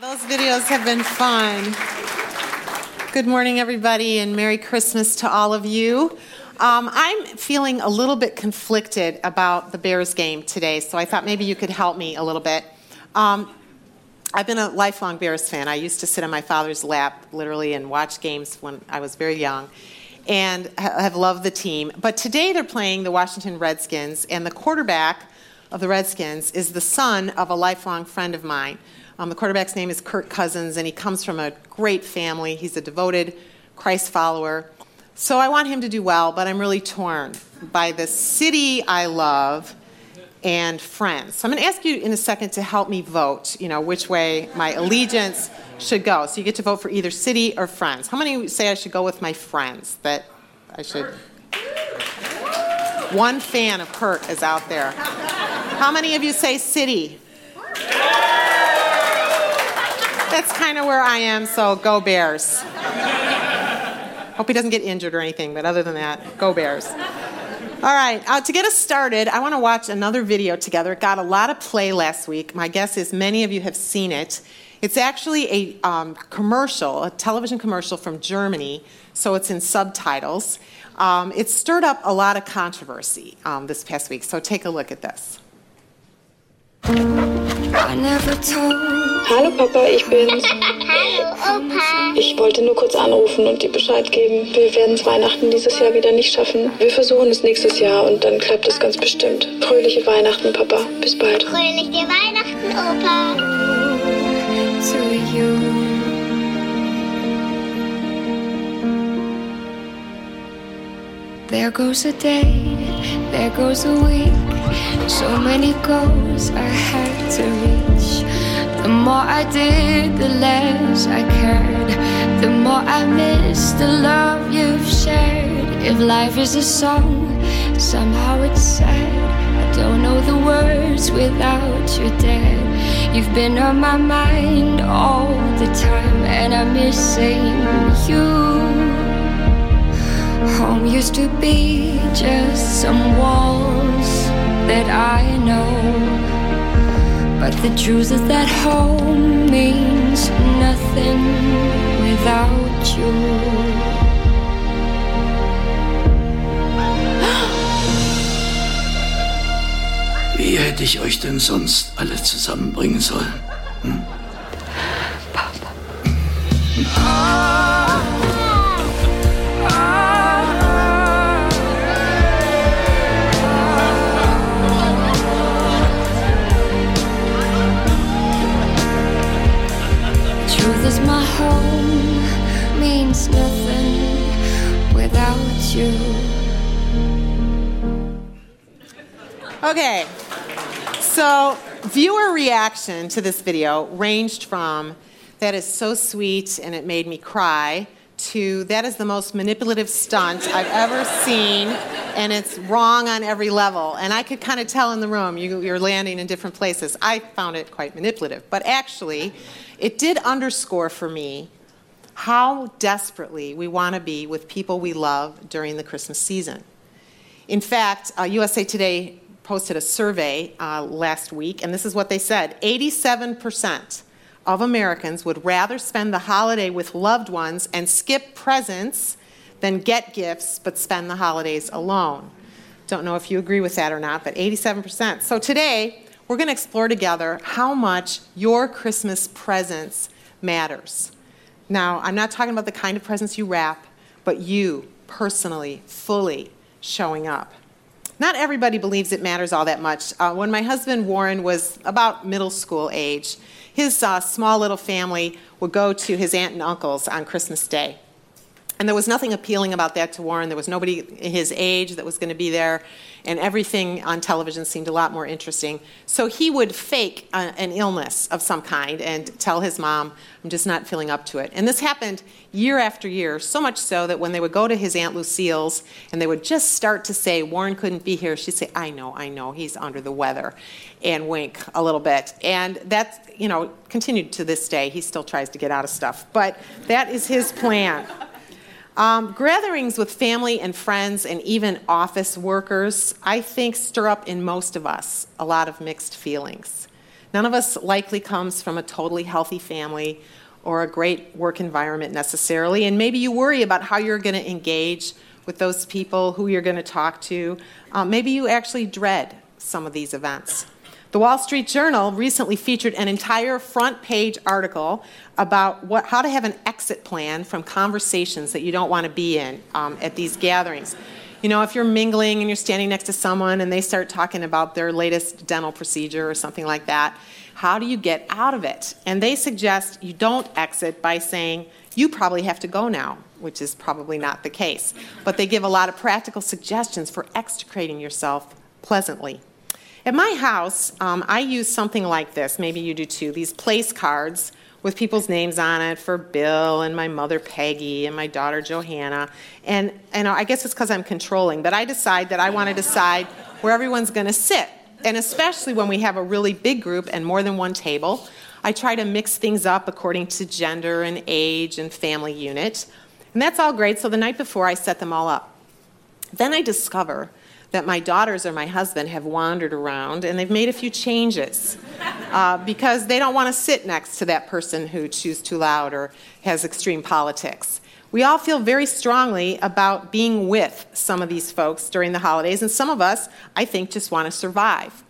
those videos have been fun. Good morning, everybody, and Merry Christmas to all of you. Um, I'm feeling a little bit conflicted about the Bears game today, so I thought maybe you could help me a little bit. Um, I've been a lifelong Bears fan. I used to sit on my father's lap, literally, and watch games when I was very young, and have loved the team. But today they're playing the Washington Redskins, and the quarterback of the Redskins is the son of a lifelong friend of mine. Um, the quarterback's name is Kirk Cousins, and he comes from a great family. He's a devoted Christ follower. So I want him to do well, but I'm really torn by the city I love and friends. So I'm going to ask you in a second to help me vote, you know, which way my allegiance should go. So you get to vote for either city or friends. How many say I should go with my friends? That I should. One fan of Kirk is out there. How many of you say city? That's kind of where I am, so go Bears. Hope he doesn't get injured or anything, but other than that, go Bears. All right, uh, to get us started, I want to watch another video together. It got a lot of play last week. My guess is many of you have seen it. It's actually a um, commercial, a television commercial from Germany, so it's in subtitles. Um, it stirred up a lot of controversy um, this past week, so take a look at this. Hallo Papa, ich bin's. Hallo Opa. Ich wollte nur kurz anrufen und dir Bescheid geben. Wir werden es Weihnachten dieses Jahr wieder nicht schaffen. Wir versuchen es nächstes Jahr und dann klappt es ganz bestimmt. Fröhliche Weihnachten, Papa. Bis bald. Fröhliche Weihnachten, Opa. There goes a day, there goes a week. So many goals I had to reach. The more I did, the less I cared. The more I missed the love you've shared. If life is a song, somehow it's sad. I don't know the words without you dead. You've been on my mind all the time, and I'm missing you. Home used to be just some walls that I know. But the truth is that home means nothing without you. Wie hätte ich euch denn sonst alle zusammenbringen sollen? Okay, so viewer reaction to this video ranged from that is so sweet and it made me cry to that is the most manipulative stunt I've ever seen and it's wrong on every level. And I could kind of tell in the room you, you're landing in different places. I found it quite manipulative, but actually, it did underscore for me how desperately we want to be with people we love during the Christmas season. In fact, uh, USA Today posted a survey uh, last week, and this is what they said 87% of Americans would rather spend the holiday with loved ones and skip presence than get gifts but spend the holidays alone. Don't know if you agree with that or not, but 87%. So today, we're going to explore together how much your Christmas presents matters. Now, I'm not talking about the kind of presents you wrap, but you personally, fully showing up. Not everybody believes it matters all that much. Uh, when my husband Warren was about middle school age, his uh, small little family would go to his aunt and uncle's on Christmas Day. And there was nothing appealing about that to Warren. There was nobody his age that was going to be there, and everything on television seemed a lot more interesting. So he would fake a, an illness of some kind and tell his mom, I'm just not feeling up to it. And this happened year after year, so much so that when they would go to his Aunt Lucille's and they would just start to say, Warren couldn't be here, she'd say, I know, I know, he's under the weather, and wink a little bit. And that's, you know, continued to this day. He still tries to get out of stuff. But that is his plan. Um, gatherings with family and friends and even office workers, I think, stir up in most of us a lot of mixed feelings. None of us likely comes from a totally healthy family or a great work environment necessarily, and maybe you worry about how you're going to engage with those people, who you're going to talk to. Um, maybe you actually dread some of these events. The Wall Street Journal recently featured an entire front page article about what, how to have an exit plan from conversations that you don't want to be in um, at these gatherings. You know, if you're mingling and you're standing next to someone and they start talking about their latest dental procedure or something like that, how do you get out of it? And they suggest you don't exit by saying, you probably have to go now, which is probably not the case. But they give a lot of practical suggestions for extricating yourself pleasantly. At my house, um, I use something like this. Maybe you do too. These place cards with people's names on it for Bill and my mother Peggy and my daughter Johanna. And, and I guess it's because I'm controlling, but I decide that I want to decide where everyone's going to sit. And especially when we have a really big group and more than one table, I try to mix things up according to gender and age and family unit. And that's all great. So the night before, I set them all up. Then I discover that my daughters or my husband have wandered around and they've made a few changes uh, because they don't want to sit next to that person who chews too loud or has extreme politics. We all feel very strongly about being with some of these folks during the holidays, and some of us, I think, just want to survive.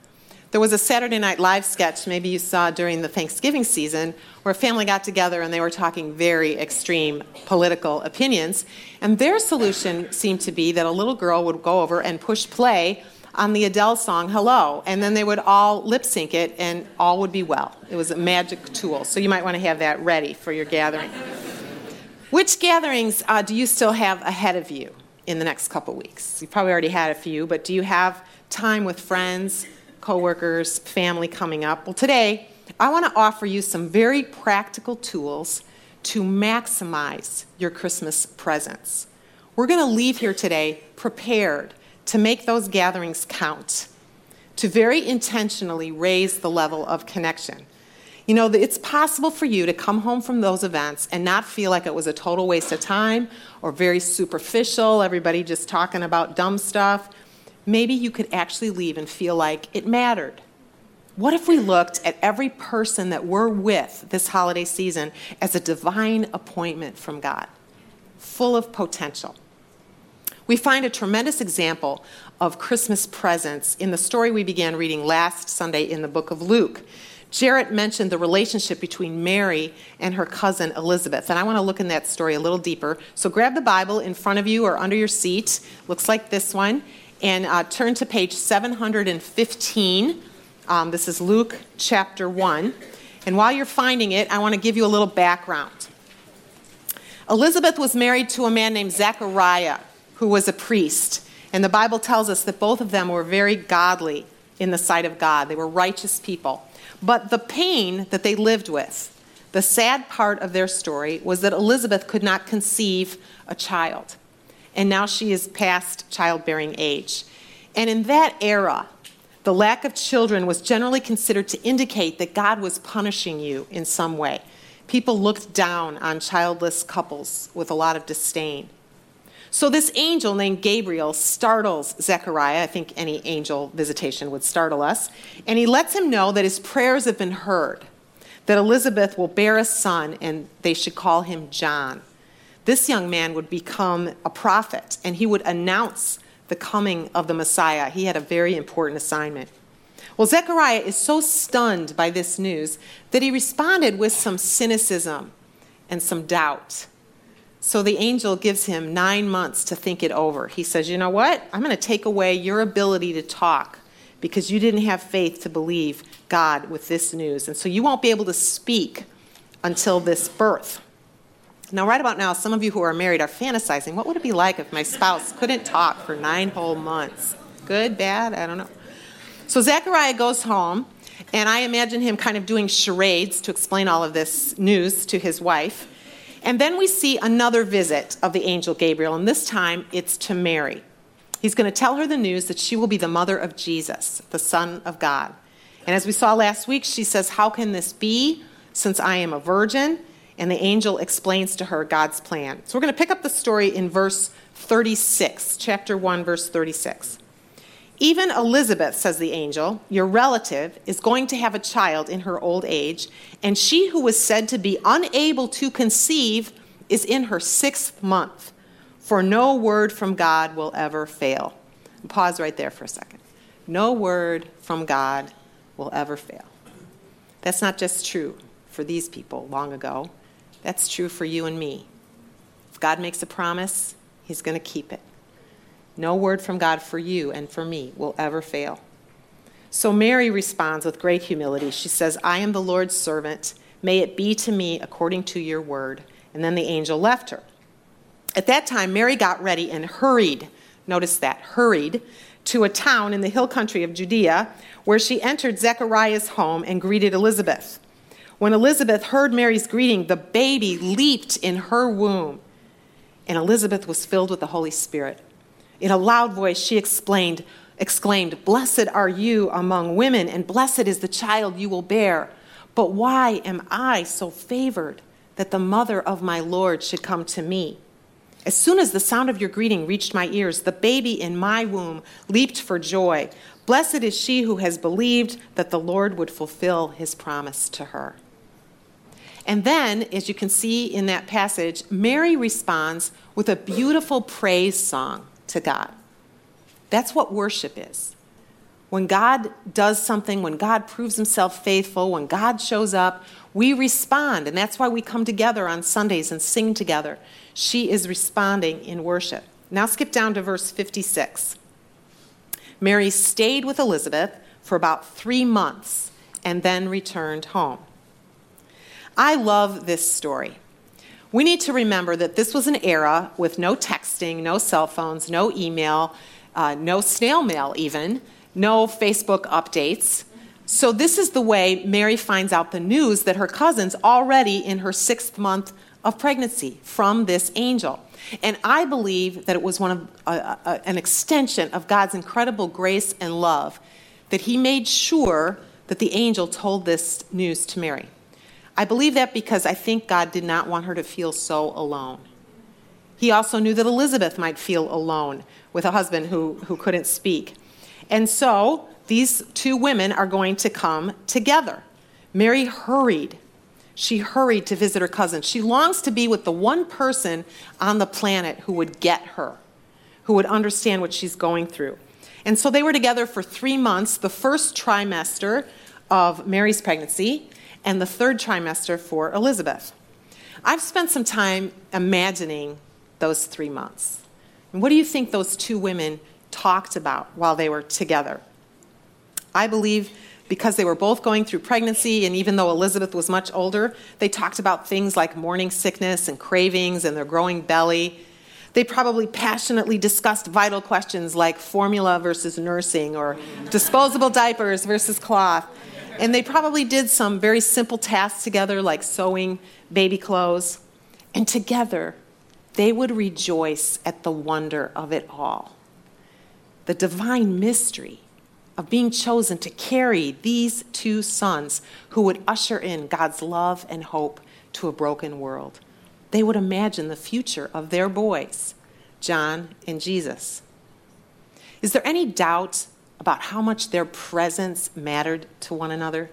There was a Saturday Night Live sketch, maybe you saw during the Thanksgiving season, where a family got together and they were talking very extreme political opinions. And their solution seemed to be that a little girl would go over and push play on the Adele song Hello, and then they would all lip sync it and all would be well. It was a magic tool, so you might want to have that ready for your gathering. Which gatherings uh, do you still have ahead of you in the next couple weeks? You've probably already had a few, but do you have time with friends? Coworkers, family coming up. Well, today, I want to offer you some very practical tools to maximize your Christmas presence. We're going to leave here today prepared to make those gatherings count, to very intentionally raise the level of connection. You know, it's possible for you to come home from those events and not feel like it was a total waste of time or very superficial, everybody just talking about dumb stuff maybe you could actually leave and feel like it mattered. What if we looked at every person that we're with this holiday season as a divine appointment from God, full of potential? We find a tremendous example of Christmas presence in the story we began reading last Sunday in the book of Luke. Jarrett mentioned the relationship between Mary and her cousin Elizabeth, and I want to look in that story a little deeper. So grab the Bible in front of you or under your seat, looks like this one, and uh, turn to page 715. Um, this is Luke chapter 1. And while you're finding it, I want to give you a little background. Elizabeth was married to a man named Zechariah, who was a priest. And the Bible tells us that both of them were very godly in the sight of God. They were righteous people. But the pain that they lived with, the sad part of their story, was that Elizabeth could not conceive a child and now she is past childbearing age. And in that era, the lack of children was generally considered to indicate that God was punishing you in some way. People looked down on childless couples with a lot of disdain. So, this angel named Gabriel startles Zechariah. I think any angel visitation would startle us. And he lets him know that his prayers have been heard, that Elizabeth will bear a son, and they should call him John this young man would become a prophet and he would announce the coming of the Messiah. He had a very important assignment. Well, Zechariah is so stunned by this news that he responded with some cynicism and some doubt. So the angel gives him nine months to think it over. He says, You know what? I'm going to take away your ability to talk because you didn't have faith to believe God with this news. And so you won't be able to speak until this birth. Now, right about now, some of you who are married are fantasizing what would it be like if my spouse couldn't talk for nine whole months? Good, bad? I don't know. So, Zechariah goes home, and I imagine him kind of doing charades to explain all of this news to his wife. And then we see another visit of the angel Gabriel, and this time it's to Mary. He's going to tell her the news that she will be the mother of Jesus, the Son of God. And as we saw last week, she says, How can this be since I am a virgin? And the angel explains to her God's plan. So we're going to pick up the story in verse 36, chapter 1, verse 36. Even Elizabeth, says the angel, your relative, is going to have a child in her old age, and she who was said to be unable to conceive is in her sixth month, for no word from God will ever fail. Pause right there for a second. No word from God will ever fail. That's not just true for these people long ago, that's true for you and me. If God makes a promise, He's going to keep it. No word from God for you and for me will ever fail. So Mary responds with great humility. She says, I am the Lord's servant. May it be to me according to your word. And then the angel left her. At that time, Mary got ready and hurried. Notice that, hurried to a town in the hill country of Judea, where she entered Zechariah's home and greeted Elizabeth. When Elizabeth heard Mary's greeting, the baby leaped in her womb, and Elizabeth was filled with the Holy Spirit. In a loud voice, she explained, exclaimed, Blessed are you among women, and blessed is the child you will bear. But why am I so favored that the mother of my Lord should come to me? As soon as the sound of your greeting reached my ears, the baby in my womb leaped for joy. Blessed is she who has believed that the Lord would fulfill his promise to her. And then, as you can see in that passage, Mary responds with a beautiful praise song to God. That's what worship is. When God does something, when God proves himself faithful, when God shows up, we respond. And that's why we come together on Sundays and sing together. She is responding in worship. Now skip down to verse 56. Mary stayed with Elizabeth for about three months and then returned home. I love this story. We need to remember that this was an era with no texting, no cell phones, no email, uh, no snail mail, even, no Facebook updates. So, this is the way Mary finds out the news that her cousin's already in her sixth month of pregnancy from this angel. And I believe that it was one of uh, uh, an extension of God's incredible grace and love that he made sure that the angel told this news to Mary. I believe that because I think God did not want her to feel so alone. He also knew that Elizabeth might feel alone with a husband who, who couldn't speak. And so these two women are going to come together. Mary hurried she hurried to visit her cousin. She longs to be with the one person on the planet who would get her, who would understand what she's going through. And so they were together for three months, the first trimester of Mary's pregnancy, and the third trimester for Elizabeth. I've spent some time imagining those three months. And what do you think those two women talked about while they were together? I believe because they were both going through pregnancy, and even though Elizabeth was much older, they talked about things like morning sickness and cravings and their growing belly. They probably passionately discussed vital questions like formula versus nursing or disposable diapers versus cloth. And they probably did some very simple tasks together, like sewing baby clothes. And together, they would rejoice at the wonder of it all. The divine mystery of being chosen to carry these two sons who would usher in God's love and hope to a broken world. They would imagine the future of their boys, John and Jesus. Is there any doubt about how much their presence mattered to one another?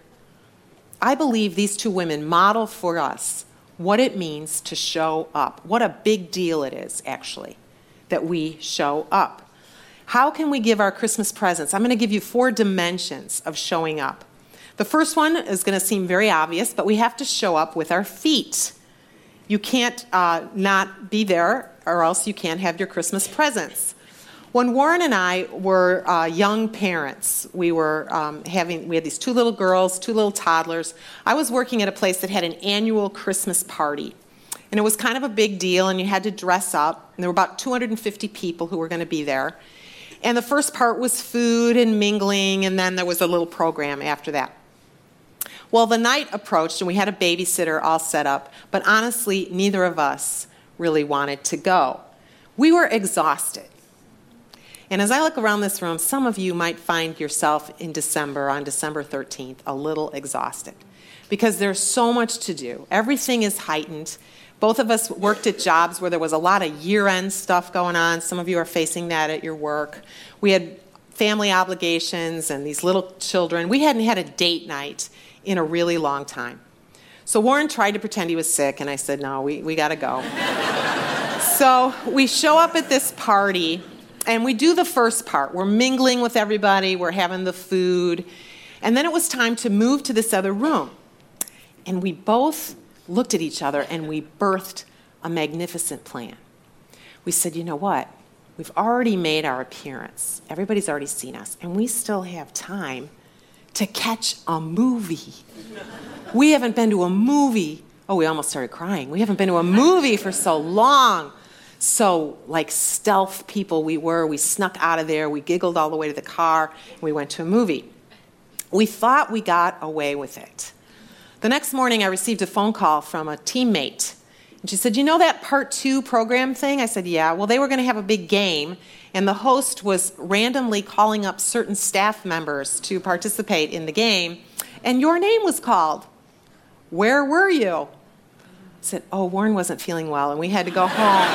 I believe these two women model for us what it means to show up. What a big deal it is, actually, that we show up. How can we give our Christmas presence? I'm going to give you four dimensions of showing up. The first one is going to seem very obvious, but we have to show up with our feet. You can't uh, not be there, or else you can't have your Christmas presence. When Warren and I were uh, young parents, we were um, having we had these two little girls, two little toddlers. I was working at a place that had an annual Christmas party, and it was kind of a big deal. And you had to dress up. And there were about 250 people who were going to be there. And the first part was food and mingling, and then there was a little program after that. Well, the night approached, and we had a babysitter all set up, but honestly, neither of us really wanted to go. We were exhausted. And as I look around this room, some of you might find yourself in December, on December 13th, a little exhausted because there's so much to do. Everything is heightened. Both of us worked at jobs where there was a lot of year end stuff going on. Some of you are facing that at your work. We had family obligations and these little children. We hadn't had a date night in a really long time. So Warren tried to pretend he was sick, and I said, No, we, we got to go. so we show up at this party, and we do the first part. We're mingling with everybody, we're having the food. And then it was time to move to this other room. And we both looked at each other and we birthed a magnificent plan. We said, you know what? We've already made our appearance. Everybody's already seen us, and we still have time to catch a movie. We haven't been to a movie. Oh, we almost started crying. We haven't been to a movie for so long. So, like stealth people we were, we snuck out of there, we giggled all the way to the car, and we went to a movie. We thought we got away with it. The next morning, I received a phone call from a teammate and she said, You know that part two program thing? I said, Yeah. Well, they were going to have a big game, and the host was randomly calling up certain staff members to participate in the game, and your name was called. Where were you? Said, Oh, Warren wasn't feeling well, and we had to go home.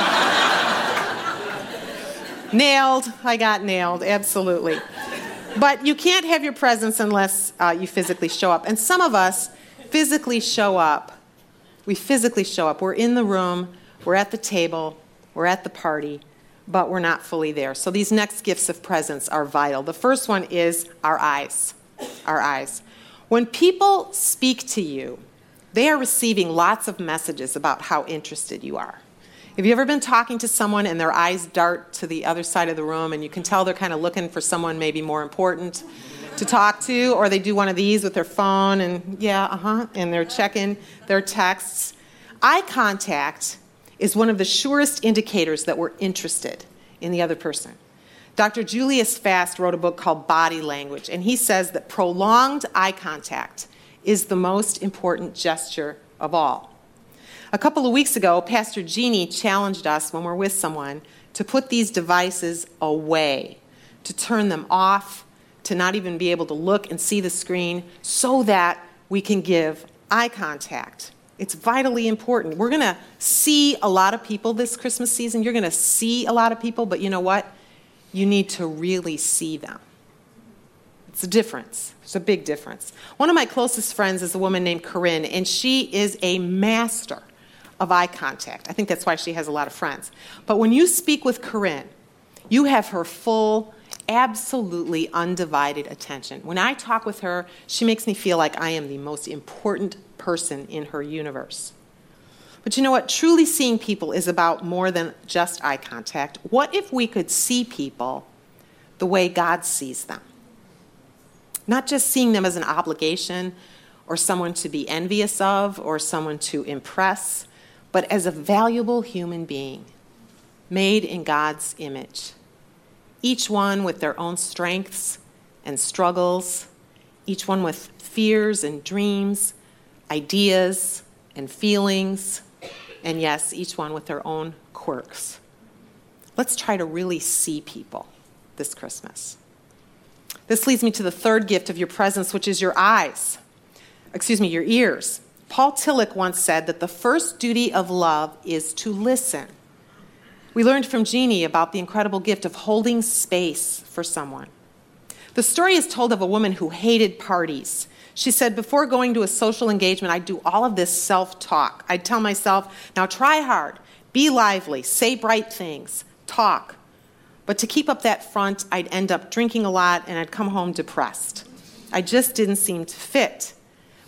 nailed. I got nailed, absolutely. But you can't have your presence unless uh, you physically show up. And some of us physically show up we physically show up. We're in the room, we're at the table, we're at the party, but we're not fully there. So these next gifts of presence are vital. The first one is our eyes. Our eyes. When people speak to you, they are receiving lots of messages about how interested you are. Have you ever been talking to someone and their eyes dart to the other side of the room and you can tell they're kind of looking for someone maybe more important? to talk to, or they do one of these with their phone and, yeah, uh huh, and they're checking their texts. Eye contact is one of the surest indicators that we're interested in the other person. Dr. Julius Fast wrote a book called Body Language, and he says that prolonged eye contact is the most important gesture of all. A couple of weeks ago, Pastor Jeannie challenged us when we're with someone to put these devices away, to turn them off, to not even be able to look and see the screen so that we can give eye contact. It's vitally important. We're going to see a lot of people this Christmas season. You're going to see a lot of people, but you know what? You need to really see them. It's a difference. It's a big difference. One of my closest friends is a woman named Corinne, and she is a master of eye contact. I think that's why she has a lot of friends. But when you speak with Corinne, you have her full absolutely undivided attention. When I talk with her, she makes me feel like I am the most important person in her universe. But you know what? Truly seeing people is about more than just eye contact. What if we could see people the way God sees them? Not just seeing them as an obligation or someone to be envious of or someone to impress, but as a valuable human being made in God's image each one with their own strengths and struggles, each one with fears and dreams, ideas and feelings, and yes, each one with their own quirks. Let's try to really see people this Christmas. This leads me to the third gift of your presence, which is your eyes. Excuse me, your ears. Paul Tillich once said that the first duty of love is to listen. We learned from Jeannie about the incredible gift of holding space for someone. The story is told of a woman who hated parties. She said, Before going to a social engagement, I'd do all of this self talk. I'd tell myself, Now try hard, be lively, say bright things, talk. But to keep up that front, I'd end up drinking a lot and I'd come home depressed. I just didn't seem to fit.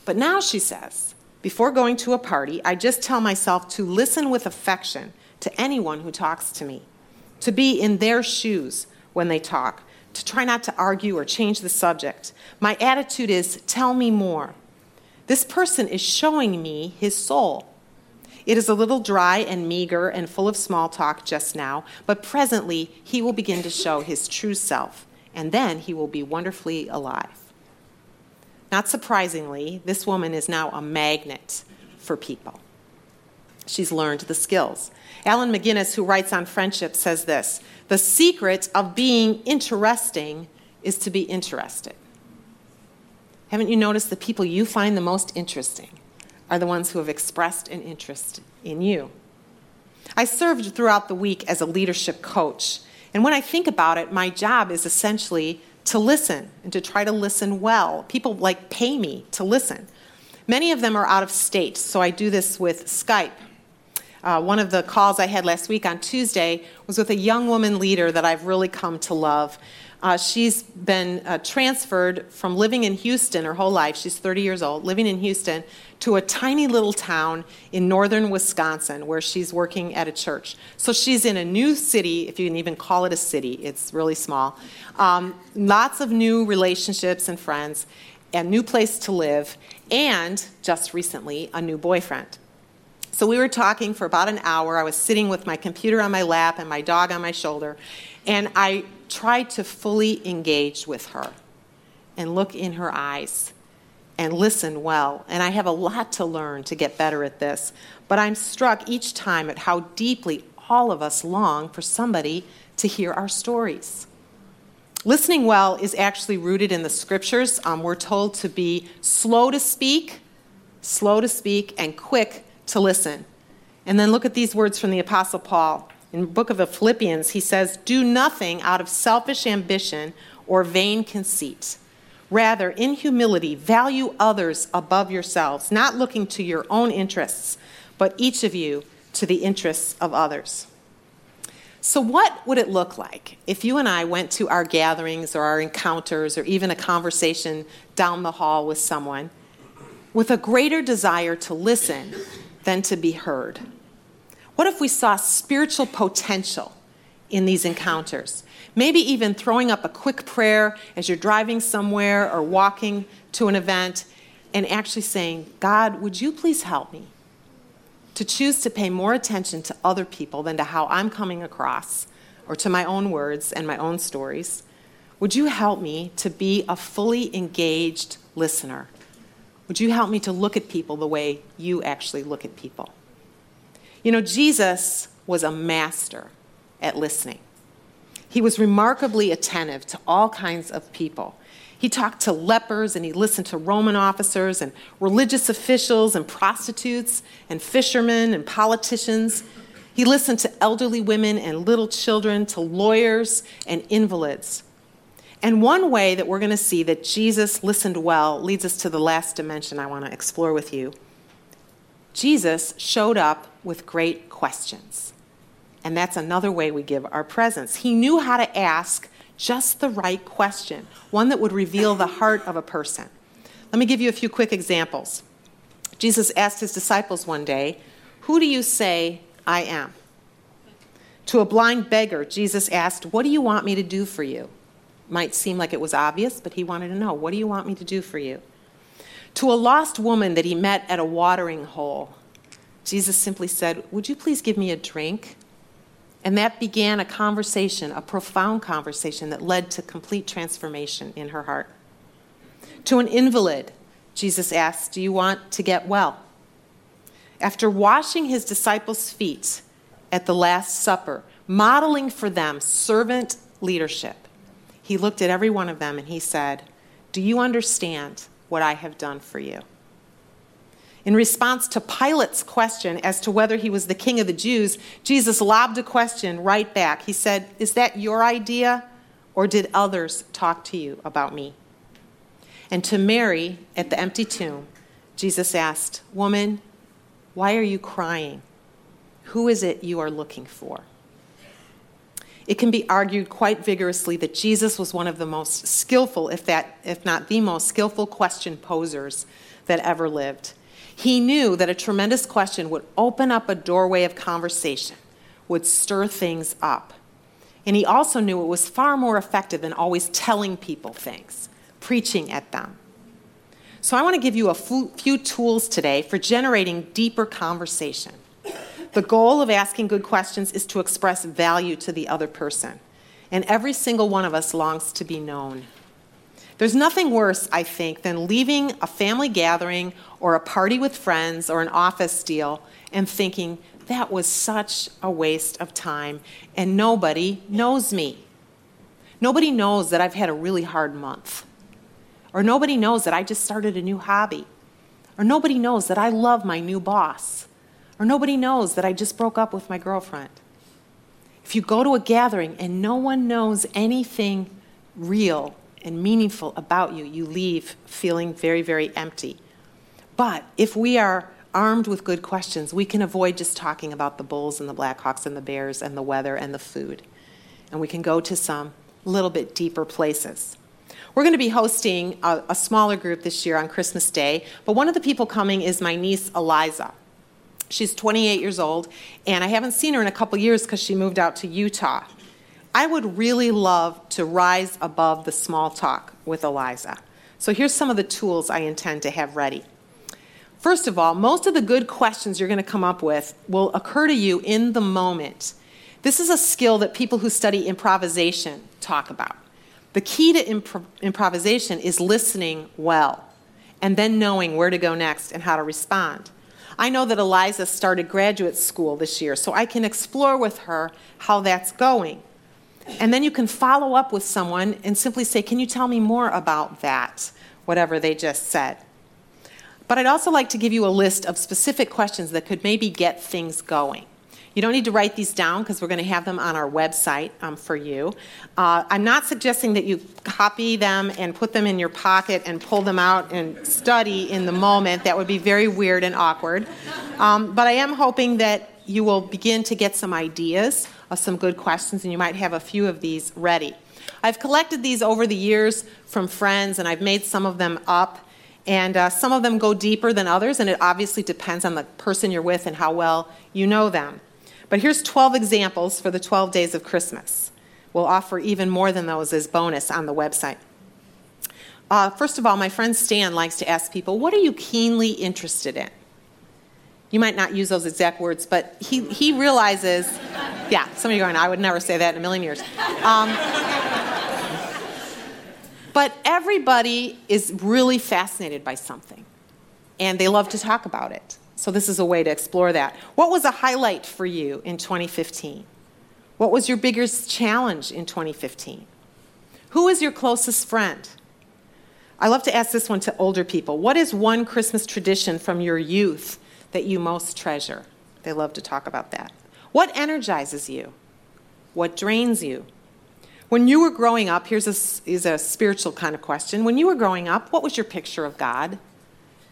But now, she says, before going to a party, I just tell myself to listen with affection to anyone who talks to me, to be in their shoes when they talk, to try not to argue or change the subject. My attitude is tell me more. This person is showing me his soul. It is a little dry and meager and full of small talk just now, but presently he will begin to show his true self, and then he will be wonderfully alive. Not surprisingly, this woman is now a magnet for people. She's learned the skills. Alan McGinnis, who writes on friendship, says this The secret of being interesting is to be interested. Haven't you noticed the people you find the most interesting are the ones who have expressed an interest in you? I served throughout the week as a leadership coach, And when I think about it, my job is essentially to listen and to try to listen well. People like pay me to listen. Many of them are out of state, so I do this with Skype. Uh, one of the calls I had last week on Tuesday was with a young woman leader that I've really come to love. Uh, she's been uh, transferred from living in Houston her whole life, she's 30 years old, living in Houston, to a tiny little town in northern Wisconsin where she's working at a church. So she's in a new city, if you can even call it a city, it's really small. Um, lots of new relationships and friends, a new place to live, and just recently, a new boyfriend. So we were talking for about an hour. I was sitting with my computer on my lap and my dog on my shoulder, and I tried to fully engage with her and look in her eyes and listen well. And I have a lot to learn to get better at this. But I'm struck each time at how deeply all of us long for somebody to hear our stories. Listening well is actually rooted in the scriptures. Um, we're told to be slow to speak, slow to speak, and quick to listen. And then look at these words from the Apostle Paul. In the book of Philippians, he says, Do nothing out of selfish ambition or vain conceit. Rather, in humility, value others above yourselves, not looking to your own interests, but each of you to the interests of others. So, what would it look like if you and I went to our gatherings or our encounters or even a conversation down the hall with someone with a greater desire to listen than to be heard? What if we saw spiritual potential in these encounters? Maybe even throwing up a quick prayer as you're driving somewhere or walking to an event and actually saying, God, would you please help me to choose to pay more attention to other people than to how I'm coming across or to my own words and my own stories? Would you help me to be a fully engaged listener? Would you help me to look at people the way you actually look at people? You know, Jesus was a master at listening. He was remarkably attentive to all kinds of people. He talked to lepers and he listened to Roman officers and religious officials and prostitutes and fishermen and politicians. He listened to elderly women and little children, to lawyers and invalids. And one way that we're going to see that Jesus listened well leads us to the last dimension I want to explore with you. Jesus showed up with great questions. And that's another way we give our presence. He knew how to ask just the right question, one that would reveal the heart of a person. Let me give you a few quick examples. Jesus asked his disciples one day, Who do you say I am? To a blind beggar, Jesus asked, What do you want me to do for you? Might seem like it was obvious, but he wanted to know, What do you want me to do for you? To a lost woman that he met at a watering hole, Jesus simply said, Would you please give me a drink? And that began a conversation, a profound conversation that led to complete transformation in her heart. To an invalid, Jesus asked, Do you want to get well? After washing his disciples' feet at the Last Supper, modeling for them servant leadership, he looked at every one of them and he said, Do you understand what I have done for you? In response to Pilate's question as to whether he was the king of the Jews, Jesus lobbed a question right back. He said, Is that your idea, or did others talk to you about me? And to Mary at the empty tomb, Jesus asked, Woman, why are you crying? Who is it you are looking for? It can be argued quite vigorously that Jesus was one of the most skillful, if, that, if not the most skillful, question posers that ever lived. He knew that a tremendous question would open up a doorway of conversation, would stir things up. And he also knew it was far more effective than always telling people things, preaching at them. So I want to give you a few tools today for generating deeper conversation. The goal of asking good questions is to express value to the other person. And every single one of us longs to be known. There's nothing worse, I think, than leaving a family gathering or a party with friends or an office deal and thinking, that was such a waste of time and nobody knows me. Nobody knows that I've had a really hard month. Or nobody knows that I just started a new hobby. Or nobody knows that I love my new boss. Or nobody knows that I just broke up with my girlfriend. If you go to a gathering and no one knows anything real and meaningful about you, you leave feeling very, very empty. But if we are armed with good questions, we can avoid just talking about the Bulls and the Blackhawks and the Bears and the weather and the food. And we can go to some little bit deeper places. We're going to be hosting a, a, smaller group this year on Christmas Day, but one of the people coming is my niece Eliza. She's 28 years old, and I haven't seen her in a couple years because she moved out to Utah. I would really love to rise above the small talk with Eliza. So here's some of the tools I intend to have ready. First of all, most of the good questions you're going to come up with will occur to you in the moment. This is a skill that people who study improvisation talk about. The key to improv- improvisation is listening well and then knowing where to go next and how to respond. I know that Eliza started graduate school this year, so I can explore with her how that's going. And then you can follow up with someone and simply say, Can you tell me more about that? Whatever they just said. But I'd also like to give you a list of specific questions that could maybe get things going. You don't need to write these down because we're going to have them on our website um, for you. Uh, I'm not suggesting that you copy them and put them in your pocket and pull them out and study in the moment. That would be very weird and awkward. Um, but I am hoping that you will begin to get some ideas some good questions, and you might have a few of these ready. I've collected these over the years from friends, and I've made some of them up. And uh, some of them go deeper than others, and it obviously depends on the person you're with and how well you know them. But here's 12 examples for the 12 days of Christmas. We'll offer even more than those as bonus on the website. Uh, first of all, my friend Stan likes to ask people, What are you keenly interested in? You might not use those exact words, but he, he realizes, yeah, some of you are going, I would never say that in a million years. Um, but everybody is really fascinated by something, and they love to talk about it. So, this is a way to explore that. What was a highlight for you in 2015? What was your biggest challenge in 2015? Who is your closest friend? I love to ask this one to older people. What is one Christmas tradition from your youth that you most treasure? They love to talk about that. What energizes you? What drains you? When you were growing up, here's a, is a spiritual kind of question. When you were growing up, what was your picture of God?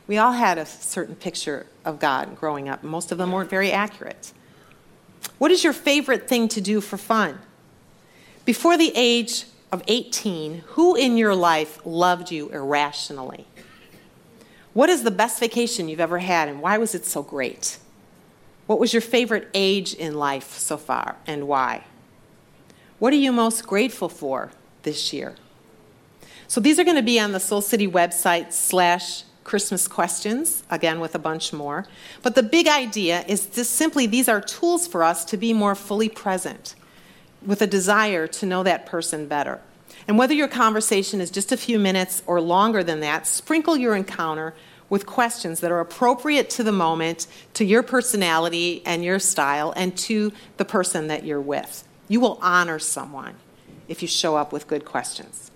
We all had a certain picture of God growing up. Most of them weren't very accurate. What is your favorite thing to do for fun? Before the age of 18, who in your life loved you irrationally? What is the best vacation you've ever had and why was it so great? What was your favorite age in life so far and why? What are you most grateful for this year? So these are going to be on the Soul City website slash Christmas questions, again with a bunch more. But the big idea is just simply these are tools for us to be more fully present with a desire to know that person better. And whether your conversation is just a few minutes or longer than that, sprinkle your encounter with questions that are appropriate to the moment, to your personality and your style, and to the person that you're with. You will honor someone if you show up with good questions.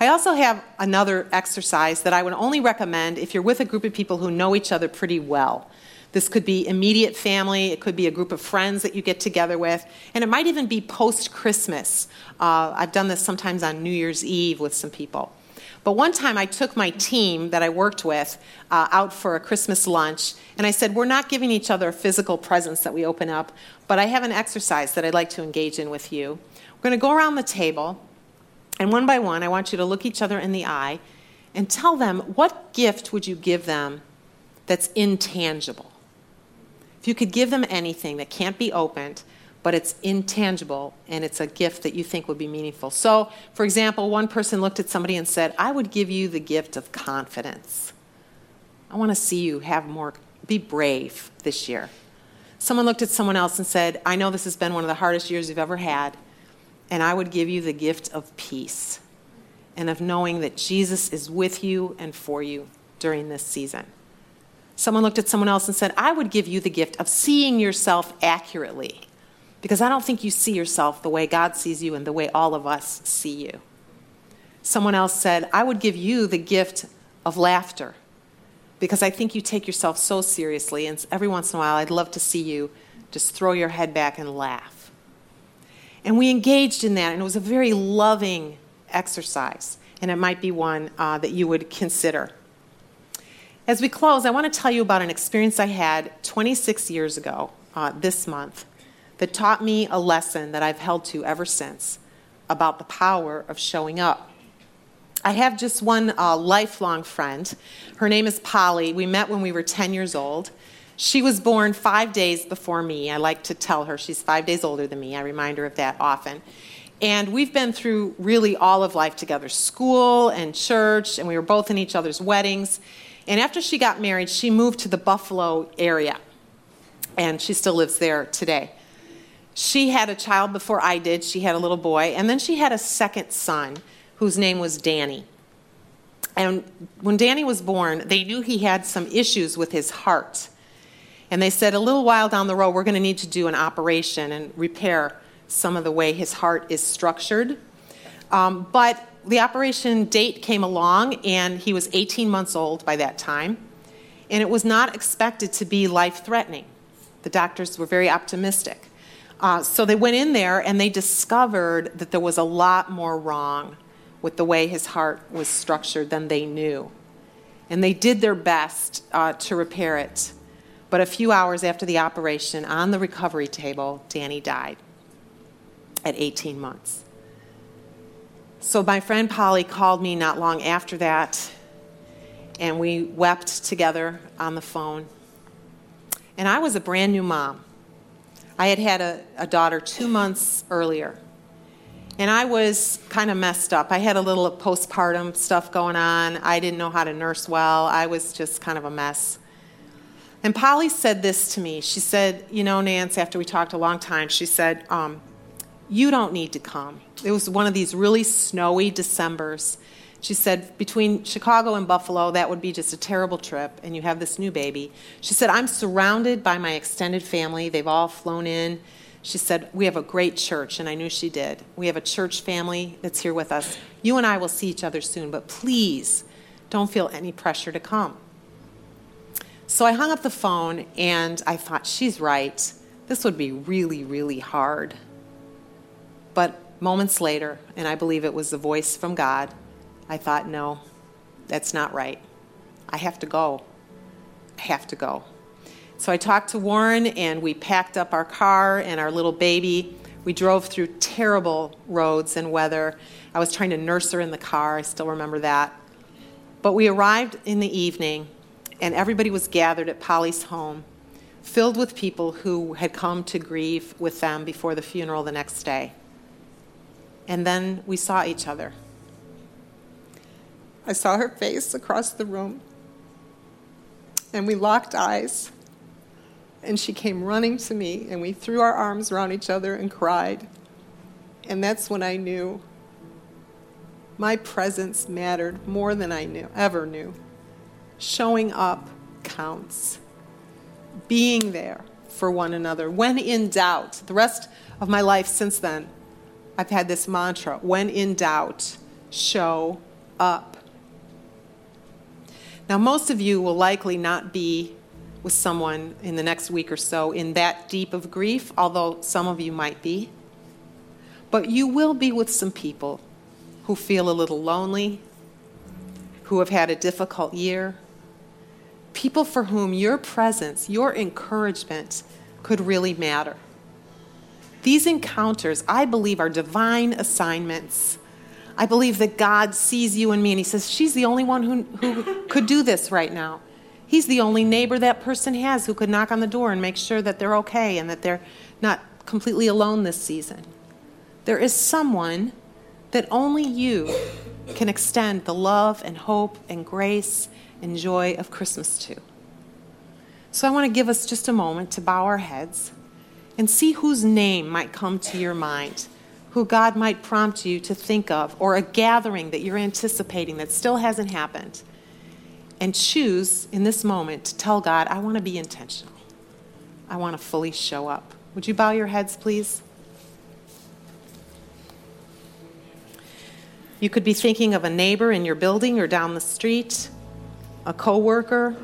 I also have another exercise that I would only recommend if you're with a group of people who know each other pretty well. This could be immediate family, it could be a group of friends that you get together with, and it might even be post Christmas. Uh, I've done this sometimes on New Year's Eve with some people. But one time I took my team that I worked with uh, out for a Christmas lunch, and I said, We're not giving each other physical presents that we open up, but I have an exercise that I'd like to engage in with you. We're going to go around the table, and one by one, I want you to look each other in the eye and tell them what gift would you give them that's intangible? You could give them anything that can't be opened, but it's intangible and it's a gift that you think would be meaningful. So, for example, one person looked at somebody and said, I would give you the gift of confidence. I want to see you have more, be brave this year. Someone looked at someone else and said, I know this has been one of the hardest years you've ever had, and I would give you the gift of peace and of knowing that Jesus is with you and for you during this season. Someone looked at someone else and said, I would give you the gift of seeing yourself accurately because I don't think you see yourself the way God sees you and the way all of us see you. Someone else said, I would give you the gift of laughter because I think you take yourself so seriously, and every once in a while I'd love to see you just throw your head back and laugh. And we engaged in that, and it was a very loving exercise, and it might be one uh, that you would consider. As we close, I want to tell you about an experience I had 26 years ago uh, this month that taught me a lesson that I've held to ever since about the power of showing up. I have just one uh, lifelong friend. Her name is Polly. We met when we were 10 years old. She was born five days before me. I like to tell her she's five days older than me. I remind her of that often. And we've been through really all of life together school and church, and we were both in each other's weddings. And after she got married, she moved to the Buffalo area, and she still lives there today. She had a child before I did. She had a little boy, and then she had a second son whose name was Danny. And when Danny was born, they knew he had some issues with his heart. And they said, a little while down the road, we're going to need to do an operation and repair some of the way his heart is structured. Um, but the operation date came along, and he was 18 months old by that time. And it was not expected to be life threatening. The doctors were very optimistic. Uh, so they went in there and they discovered that there was a lot more wrong with the way his heart was structured than they knew. And they did their best uh, to repair it. But a few hours after the operation, on the recovery table, Danny died at 18 months. So my friend Polly called me not long after that, and we wept together on the phone. And I was a brand new mom. I had had a, a daughter two months earlier. And I was kind of messed up. I had a little postpartum stuff going on. I didn't know how to nurse well. I was just kind of a mess. And Polly said this to me. She said, You know, Nance, after we talked a long time, she said, um, You don't need to come. It was one of these really snowy Decembers. She said, Between Chicago and Buffalo, that would be just a terrible trip, and you have this new baby. She said, I'm surrounded by my extended family. They've all flown in. She said, We have a great church, and I knew she did. We have a church family that's here with us. You and I will see each other soon, but please don't feel any pressure to come. So I hung up the phone and I thought, she's right. This would be really, really hard. But moments later, and I believe it was the voice from God, I thought, no, that's not right. I have to go. I have to go. So I talked to Warren and we packed up our car and our little baby. We drove through terrible roads and weather. I was trying to nurse her in the car, I still remember that. But we arrived in the evening and everybody was gathered at Polly's home, filled with people who had come to grieve with them before the funeral the next day. And then we saw each other. I saw her face across the room, and we locked eyes. And she came running to me, and we threw our arms around each other and cried. And that's when I knew my presence mattered more than I knew, ever knew showing up counts. Being there for one another. When in doubt, the rest of my life since then, I've had this mantra when in doubt, show up. Now, most of you will likely not be with someone in the next week or so in that deep of grief, although some of you might be. But you will be with some people who feel a little lonely, who have had a difficult year, people for whom your presence, your encouragement could really matter. These encounters, I believe, are divine assignments. I believe that God sees you and me and He says, She's the only one who, who could do this right now. He's the only neighbor that person has who could knock on the door and make sure that they're okay and that they're not completely alone this season. There is someone that only you can extend the love and hope and grace and joy of Christmas to. So I want to give us just a moment to bow our heads and see whose name might come to your mind, who God might prompt you to think of, or a gathering that you're anticipating that still hasn't happened. And choose in this moment to tell God, I want to be intentional. I want to fully show up. Would you bow your heads, please? You could be thinking of a neighbor in your building or down the street a coworker,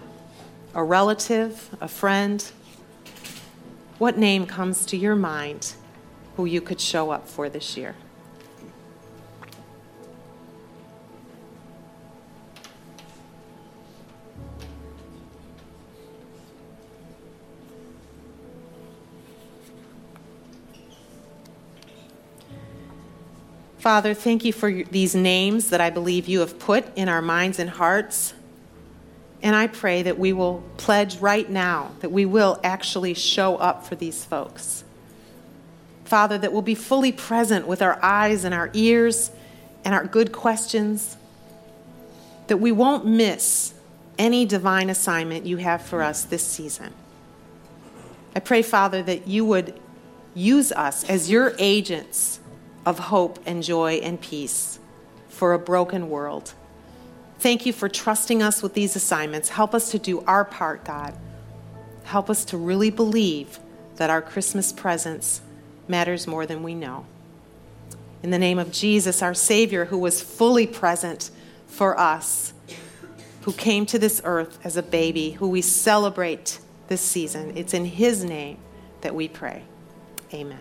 a relative, a friend? What name comes to your mind who you could show up for this year. Father, thank you for these names that I believe you have put in our minds and hearts. And I pray that we will pledge right now that we will actually show up for these folks. Father, that we'll be fully present with our eyes and our ears and our good questions, that we won't miss any divine assignment you have for us this season. I pray, Father, that you would use us as your agents of hope and joy and peace for a broken world. Thank you for trusting us with these assignments. Help us to do our part, God. Help us to really believe that our Christmas presence matters more than we know. In the name of Jesus, our Savior, who was fully present for us, who came to this earth as a baby, who we celebrate this season, it's in His name that we pray. Amen.